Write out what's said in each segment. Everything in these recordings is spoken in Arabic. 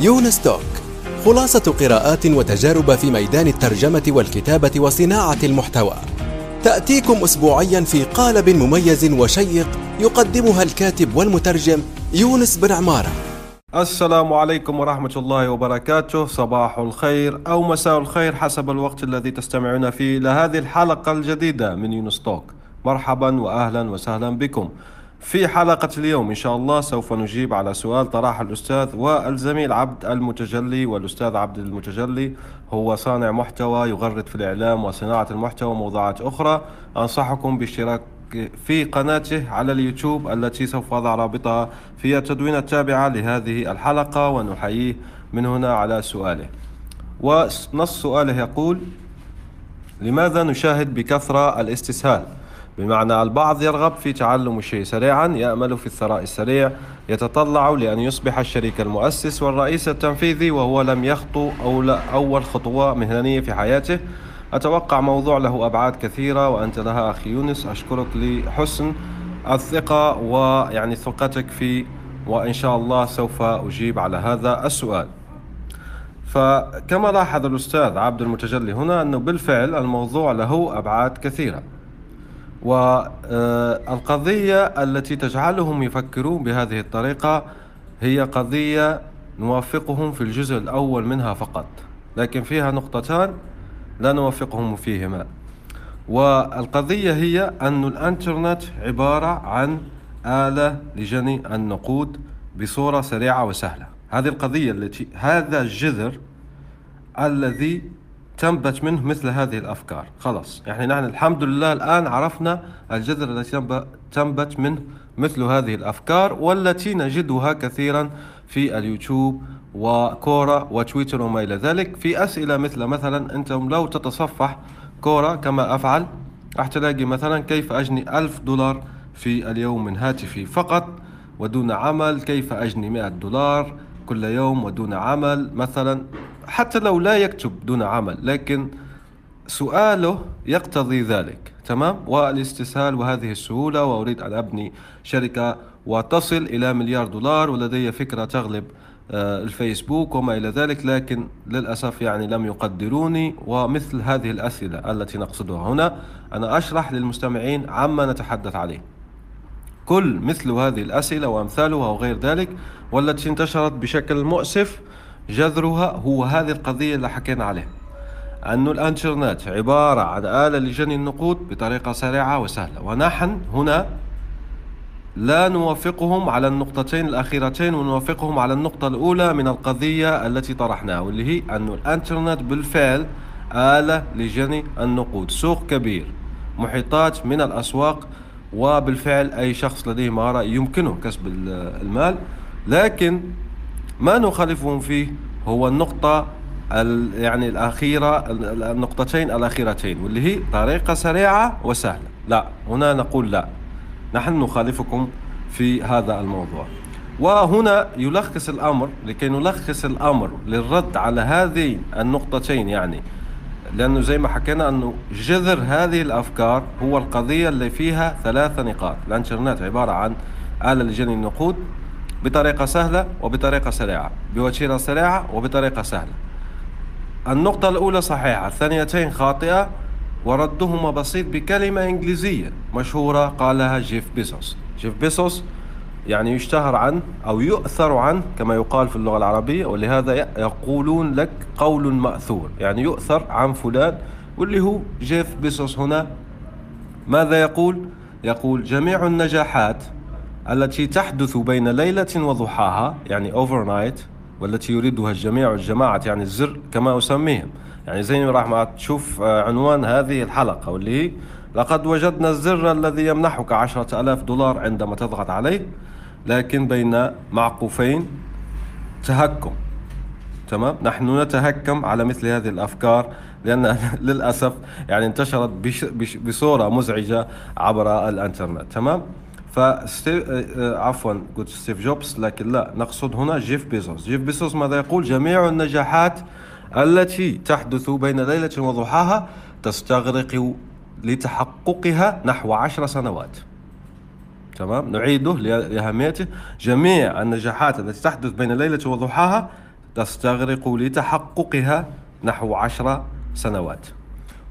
يونس توك خلاصة قراءات وتجارب في ميدان الترجمة والكتابة وصناعة المحتوى. تأتيكم أسبوعيا في قالب مميز وشيق يقدمها الكاتب والمترجم يونس بن عمارة. السلام عليكم ورحمة الله وبركاته. صباح الخير أو مساء الخير حسب الوقت الذي تستمعون فيه لهذه الحلقة الجديدة من يونستوك مرحبا وأهلا وسهلا بكم. في حلقة اليوم إن شاء الله سوف نجيب على سؤال طرحه الأستاذ والزميل عبد المتجلي والأستاذ عبد المتجلي هو صانع محتوى يغرد في الإعلام وصناعة المحتوى وموضوعات أخرى. أنصحكم باشتراك في قناته على اليوتيوب التي سوف أضع رابطها في التدوين التابعة لهذه الحلقة ونحييه من هنا على سؤاله. ونص سؤاله يقول لماذا نشاهد بكثرة الاستسهال؟ بمعنى البعض يرغب في تعلم الشيء سريعا يأمل في الثراء السريع يتطلع لأن يصبح الشريك المؤسس والرئيس التنفيذي وهو لم يخطو أول خطوة مهنية في حياته. أتوقع موضوع له أبعاد كثيرة وأنت لها أخي يونس. أشكرك لحسن الثقة ويعني ثقتك في وإن شاء الله سوف أجيب على هذا السؤال. فكما لاحظ الأستاذ عبد المتجلي هنا أنه بالفعل الموضوع له أبعاد كثيرة. والقضية التي تجعلهم يفكرون بهذه الطريقة هي قضية نوافقهم في الجزء الأول منها فقط لكن فيها نقطتان لا نوافقهم فيهما. والقضية هي أن الأنترنت عبارة عن آلة لجني النقود بصورة سريعة وسهلة. هذه القضية التي هذا الجذر الذي تنبت منه مثل هذه الأفكار. خلاص. يعني نحن الحمد لله الآن عرفنا الجذر التي تنبت منه مثل هذه الأفكار والتي نجدها كثيرا في اليوتيوب وكورة وتويتر وما إلى ذلك. في أسئلة مثل مثلا أنتم لو تتصفح كورة كما أفعل راح تلاقي مثلا كيف أجني ألف دولار في اليوم من هاتفي فقط ودون عمل كيف أجني مئة دولار كل يوم ودون عمل مثلا. حتى لو لا يكتب دون عمل لكن سؤاله يقتضي ذلك تمام؟ والاستسهال وهذه السهولة وأريد أن أبني شركة وتصل إلى مليار دولار ولدي فكرة تغلب آه، الفيسبوك وما إلى ذلك لكن للأسف يعني لم يقدروني ومثل هذه الأسئلة التي نقصدها هنا أنا أشرح للمستمعين عما نتحدث عليه. كل مثل هذه الأسئلة وأمثالها وغير ذلك والتي انتشرت بشكل مؤسف جذرها هو هذه القضية اللي حكينا عليها. أن الإنترنت عبارة عن آلة لجني النقود بطريقة سريعة وسهلة. ونحن هنا لا نوافقهم على النقطتين الأخيرتين ونوافقهم على النقطة الأولى من القضية التي طرحناها واللي هي أن الإنترنت بالفعل آلة لجني النقود سوق كبير محيطات من الأسواق وبالفعل أي شخص لديه مهارة يمكنه كسب المال. لكن ما نخالفهم فيه هو النقطة يعني الأخيرة النقطتين الأخيرتين واللي هي طريقة سريعة وسهلة. لا هنا نقول لا. نحن نخالفكم في هذا الموضوع. وهنا يلخص الأمر لكي نلخص الأمر للرد على هذه النقطتين يعني. لأنه زي ما حكينا أنه جذر هذه الأفكار هو القضية اللي فيها ثلاثة نقاط. الانترنت عبارة عن آلة لجني النقود بطريقة سهلة وبطريقة سريعة. بوتيرة سريعة وبطريقة سهلة. النقطة الأولى صحيحة الثانيتين خاطئة وردهما بسيط بكلمة إنجليزية مشهورة قالها جيف بيزوس جيف بيزوس يعني يشتهر عن أو يؤثر عن كما يقال في اللغة العربية ولهذا يقولون لك قول مأثور. يعني يؤثر عن فلان واللي هو جيف بيسوس هنا ماذا يقول؟ يقول جميع النجاحات التي تحدث بين ليلة وضحاها يعني overnight والتي يريدها الجميع والجماعة يعني الزر كما أسميهم. يعني زي ما راح تشوف آه، عنوان هذه الحلقة واللي هي لقد وجدنا الزر الذي يمنحك عشرة ألاف دولار عندما تضغط عليه لكن بين معقوفين تهكم. تمام؟ نحن نتهكم على مثل هذه الأفكار لأن للأسف يعني انتشرت بصورة مزعجة عبر الإنترنت. تمام؟ فستيف آه، آه، عفوا قلت ستيف جوبز لكن لا نقصد هنا جيف بيزوس جيف بيزوس ماذا يقول؟ جميع النجاحات التي تحدث بين ليلة وضحاها تستغرق لتحققها نحو عشر سنوات. تمام؟ نعيده لأهميته. جميع النجاحات التي تحدث بين ليلة وضحاها تستغرق لتحققها نحو عشر سنوات.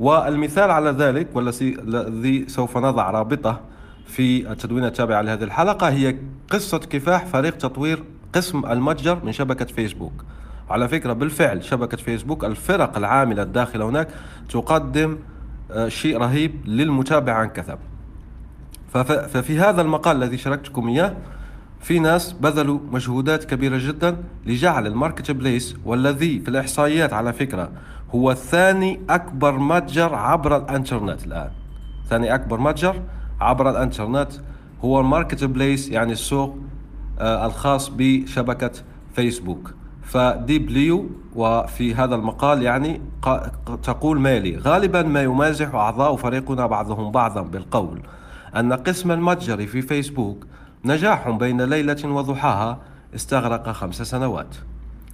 والمثال على ذلك والذي سوف نضع رابطة في التدوين التابع لهذه الحلقة هي قصة كفاح فريق تطوير قسم المتجر من شبكة فيسبوك. على فكرة بالفعل شبكة فيسبوك الفرق العاملة الداخلة هناك تقدم آه، شيء رهيب للمتابع عن كثب. ففي هذا المقال الذي شاركتكم إياه في ناس بذلوا مجهودات كبيرة جدا لجعل ال Marketplace والذي في الإحصائيات على فكرة هو ثاني أكبر متجر عبر الإنترنت الآن. ثاني أكبر متجر عبر الإنترنت هو ال Marketplace يعني السوق آه، الخاص بشبكة فيسبوك. فديبليو وفي هذا المقال يعني تقول مالي غالبا ما يمازح أعضاء فريقنا بعضهم بعضا بالقول أن قسم المتجر في فيسبوك نجاح بين ليلة وضحاها استغرق خمس سنوات.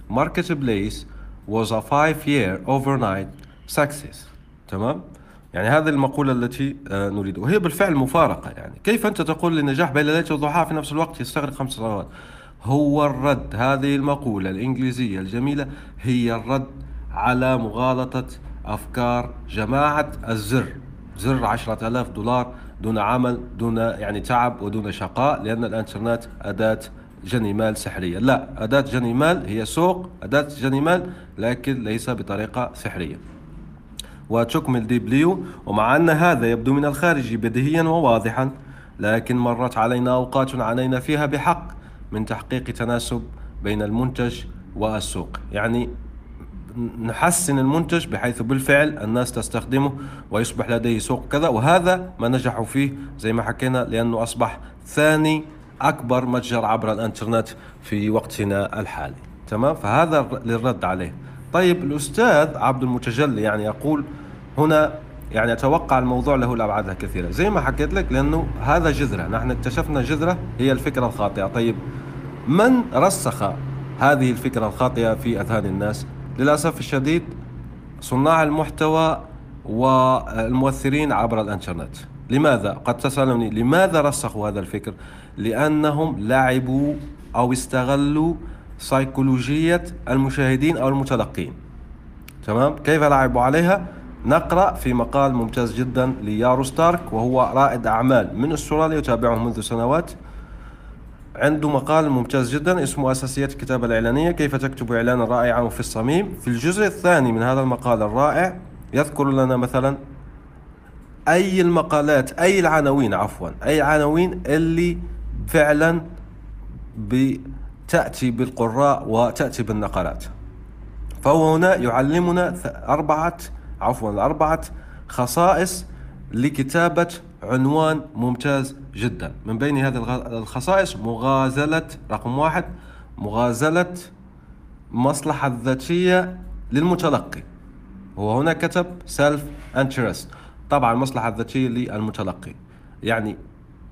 ماركت بليس was a five year overnight success. تمام؟ يعني هذه المقولة التي آه، نريد. وهي بالفعل مفارقة يعني. كيف أنت تقول للنجاح بين ليلة وضحاها في نفس الوقت يستغرق خمس سنوات هو الرد هذه المقولة الإنجليزية الجميلة هي الرد على مغالطة أفكار جماعة الزر. زر عشرة آلاف دولار دون عمل دون يعني تعب ودون شقاء لأن الإنترنت أداة جني سحرية. لا أداة جني هي سوق أداة جني لكن ليس بطريقة سحرية. وتكمل ديبليو ومع أن هذا يبدو من الخارج بديهيا وواضحا لكن مرت علينا أوقات عانينا فيها بحق من تحقيق تناسب بين المنتج والسوق. يعني نحسن المنتج بحيث بالفعل الناس تستخدمه ويصبح لديه سوق كذا وهذا ما نجحوا فيه زي ما حكينا لأنه أصبح ثاني أكبر متجر عبر الإنترنت في وقتنا الحالي. تمام؟ فهذا للرد عليه. طيب الأستاذ عبد المتجلي يعني يقول هنا يعني أتوقع الموضوع له الأبعاد الكثيرة زي ما حكيت لك لأنه هذا جذرة نحن اكتشفنا جذرة هي الفكرة الخاطئة طيب من رسخ هذه الفكرة الخاطئة في أذهان الناس للأسف الشديد صناع المحتوى والمؤثرين عبر الإنترنت لماذا؟ قد تسألوني لماذا رسخوا هذا الفكر؟ لأنهم لعبوا أو استغلوا سيكولوجية المشاهدين أو المتلقين تمام؟ كيف لعبوا عليها؟ نقرأ في مقال ممتاز جدا ليارو ستارك وهو رائد أعمال من أستراليا يتابعه منذ سنوات. عنده مقال ممتاز جدا اسمه أساسيات الكتابة الإعلانية كيف تكتب إعلانا رائعا في الصميم. في الجزء الثاني من هذا المقال الرائع يذكر لنا مثلا أي المقالات أي العناوين عفوا أي عناوين اللي فعلا بتأتي بالقراء وتأتي بالنقلات. فهو هنا يعلمنا أربعة عفوا أربعة خصائص لكتابة عنوان ممتاز جدا. من بين هذه الخصائص مغازلة رقم واحد مغازلة مصلحة ذاتية للمتلقي. هو هنا كتب self interest طبعا المصلحة الذاتية للمتلقي. يعني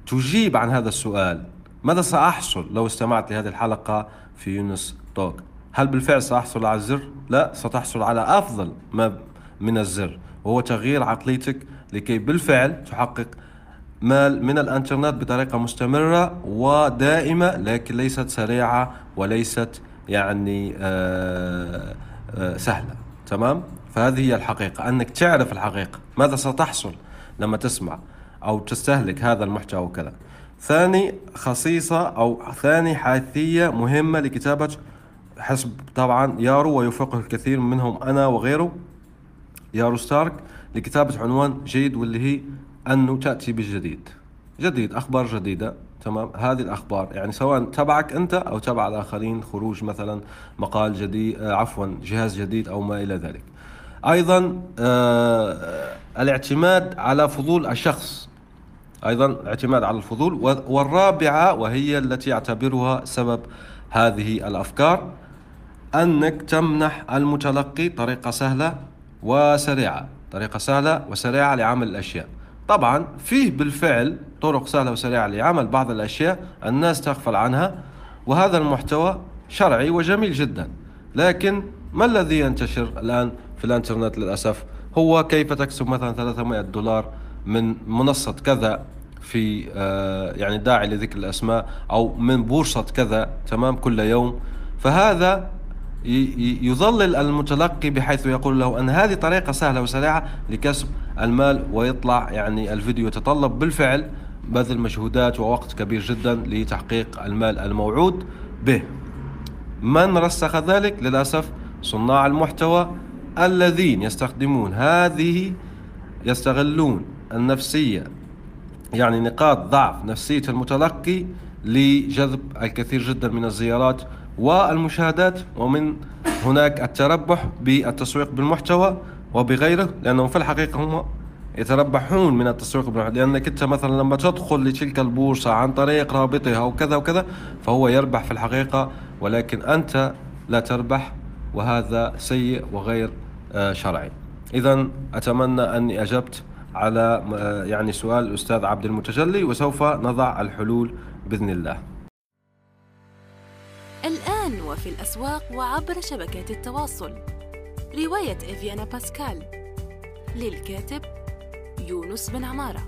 تجيب عن هذا السؤال ماذا سأحصل لو استمعت لهذه الحلقة في يونس Talk؟ هل بالفعل سأحصل على الزر؟ لا ستحصل على أفضل ما من الزر. وهو تغيير عقليتك لكي بالفعل تحقق مال من الانترنت بطريقة مستمرة ودائمة لكن ليست سريعة وليست يعني آه، آه، سهلة. تمام؟ فهذه هي الحقيقة. أنك تعرف الحقيقة. ماذا ستحصل لما تسمع أو تستهلك هذا المحتوى وكذا ثاني خصيصة أو ثاني حيثية مهمة لكتابة حسب طبعا يارو ويوفقه الكثير منهم أنا وغيره. يارو ستارك لكتابة عنوان جيد واللي هي أنه تأتي بالجديد جديد أخبار جديدة تمام؟ هذه الأخبار يعني سواء تبعك أنت أو تبع الآخرين خروج مثلا مقال جديد آه عفوا جهاز جديد أو ما إلى ذلك. أيضا آه الاعتماد على فضول الشخص. أيضا الاعتماد على الفضول والرابعة وهي التي أعتبرها سبب هذه الأفكار أنك تمنح المتلقي طريقة سهلة وسريعة طريقة سهلة وسريعة لعمل الأشياء. طبعا فيه بالفعل طرق سهلة وسريعة لعمل بعض الأشياء الناس تغفل عنها وهذا المحتوى شرعي وجميل جدا. لكن ما الذي ينتشر الآن في الإنترنت للأسف؟ هو كيف تكسب مثلا 300 دولار من منصة كذا في آه، يعني داعي لذكر الأسماء أو من بورصة كذا تمام كل يوم؟ فهذا يظلل المتلقي بحيث يقول له أن هذه طريقة سهلة وسريعة لكسب المال ويطلع يعني الفيديو يتطلب بالفعل بذل مجهودات ووقت كبير جدا لتحقيق المال الموعود به. من رسخ ذلك؟ للأسف صناع المحتوى الذين يستخدمون هذه يستغلون النفسية يعني نقاط ضعف نفسية المتلقي لجذب الكثير جدا من الزيارات والمشاهدات ومن هناك التربح بالتسويق بالمحتوى وبغيره لأنهم في الحقيقة هم يتربحون من التسويق بالمحتوى. لأنك أنت مثلا لما تدخل لتلك البورصة عن طريق رابطها أو كذا وكذا فهو يربح في الحقيقة ولكن أنت لا تربح وهذا سيء وغير آه، شرعي. إذا أتمنى أني أجبت على آه، يعني سؤال الأستاذ عبد المتجلي وسوف نضع الحلول بإذن الله. الآن وفي الأسواق وعبر شبكات التواصل. رواية إفيانا باسكال. للكاتب يونس بن عمارة.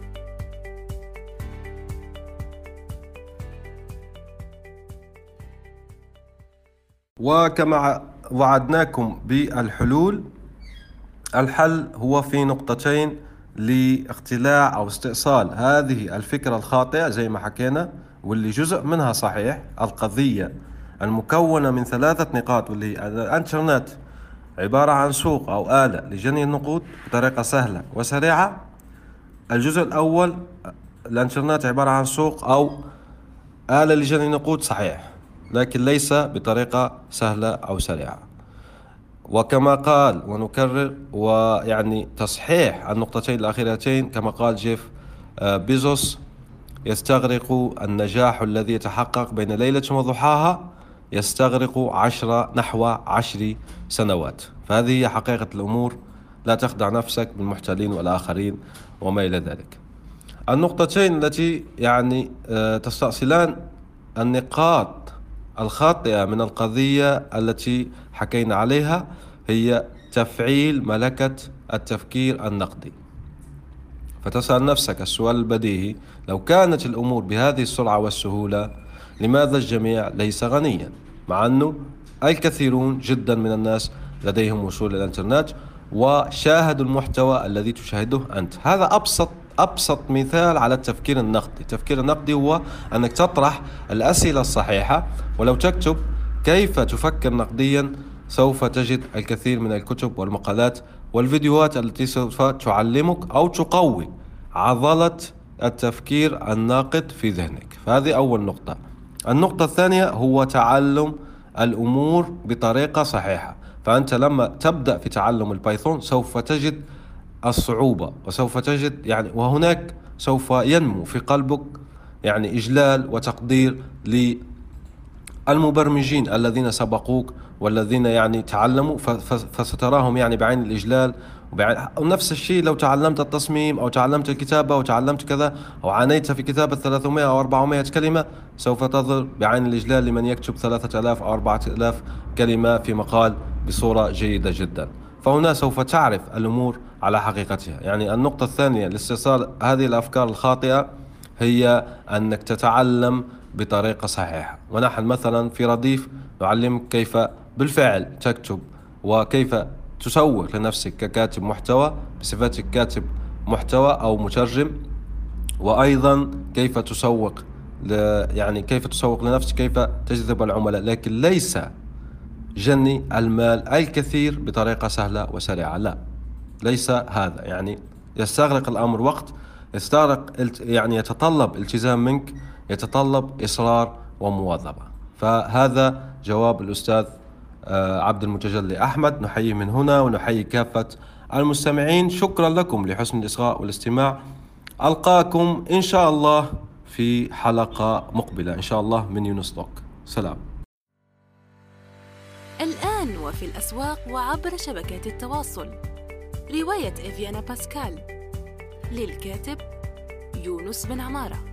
وكما وعدناكم بالحلول الحل هو في نقطتين لاختلاع أو استئصال هذه الفكرة الخاطئة زي ما حكينا واللي جزء منها صحيح القضية. المكونة من ثلاثة نقاط واللي الانترنت عبارة عن سوق أو آلة لجني النقود بطريقة سهلة وسريعة الجزء الأول الأنترنت عبارة عن سوق أو آلة لجني النقود صحيح لكن ليس بطريقة سهلة أو سريعة. وكما قال ونكرر ويعني تصحيح النقطتين الأخيرتين كما قال جيف آه، بيزوس يستغرق النجاح الذي يتحقق بين ليلة وضحاها يستغرق عشر نحو عشر سنوات. فهذه هي حقيقة الأمور. لا تخدع نفسك بالمحتلين والآخرين وما إلى ذلك. النقطتين التي يعني آه، تستأصلان النقاط الخاطئة من القضية التي حكينا عليها هي تفعيل ملكة التفكير النقدي. فتسأل نفسك السؤال البديهي لو كانت الأمور بهذه السرعة والسهولة لماذا الجميع ليس غنيا؟ مع أنه الكثيرون جدا من الناس لديهم وصول إلى الإنترنت وشاهدوا المحتوى الذي تشاهده أنت. هذا أبسط أبسط مثال على التفكير النقدي. التفكير النقدي هو أنك تطرح الأسئلة الصحيحة ولو تكتب كيف تفكر نقديا سوف تجد الكثير من الكتب والمقالات والفيديوهات التي سوف تعلمك أو تقوي عضلة التفكير الناقد في ذهنك. فهذه أول نقطة. النقطة الثانية هو تعلم الأمور بطريقة صحيحة. فأنت لما تبدأ في تعلم البايثون سوف تجد الصعوبة وسوف تجد يعني وهناك سوف ينمو في قلبك يعني إجلال وتقدير للمبرمجين الذين سبقوك والذين يعني تعلموا فستراهم يعني بعين الإجلال. ونفس الشيء لو تعلمت التصميم أو تعلمت الكتابة أو تعلمت كذا أو عانيت في كتابة 300 أو 400 كلمة سوف تظهر بعين الإجلال لمن يكتب 3000 أو 4000 كلمة في مقال بصورة جيدة جدا. فهنا سوف تعرف الأمور على حقيقتها. يعني النقطة الثانية لاستئصال هذه الأفكار الخاطئة هي أنك تتعلم بطريقة صحيحة. ونحن مثلا في رديف نعلمك كيف بالفعل تكتب وكيف تسوق لنفسك ككاتب محتوى بصفتك كاتب محتوى أو مترجم وأيضا كيف تسوق يعني كيف تسوق لنفسك كيف تجذب العملاء. لكن ليس جني المال الكثير بطريقة سهلة وسريعة لا ليس هذا. يعني يستغرق الأمر وقت يستغرق يعني يتطلب التزام منك يتطلب إصرار ومواظبة. فهذا جواب الأستاذ آه، عبد المتجلي أحمد نحيي من هنا ونحيي كافة المستمعين. شكرا لكم لحسن الإصغاء والاستماع. ألقاكم إن شاء الله في حلقة مقبلة. إن شاء الله من يونس سلام. الآن وفي الأسواق وعبر شبكات التواصل. رواية إفيانا باسكال للكاتب يونس بن عمارة.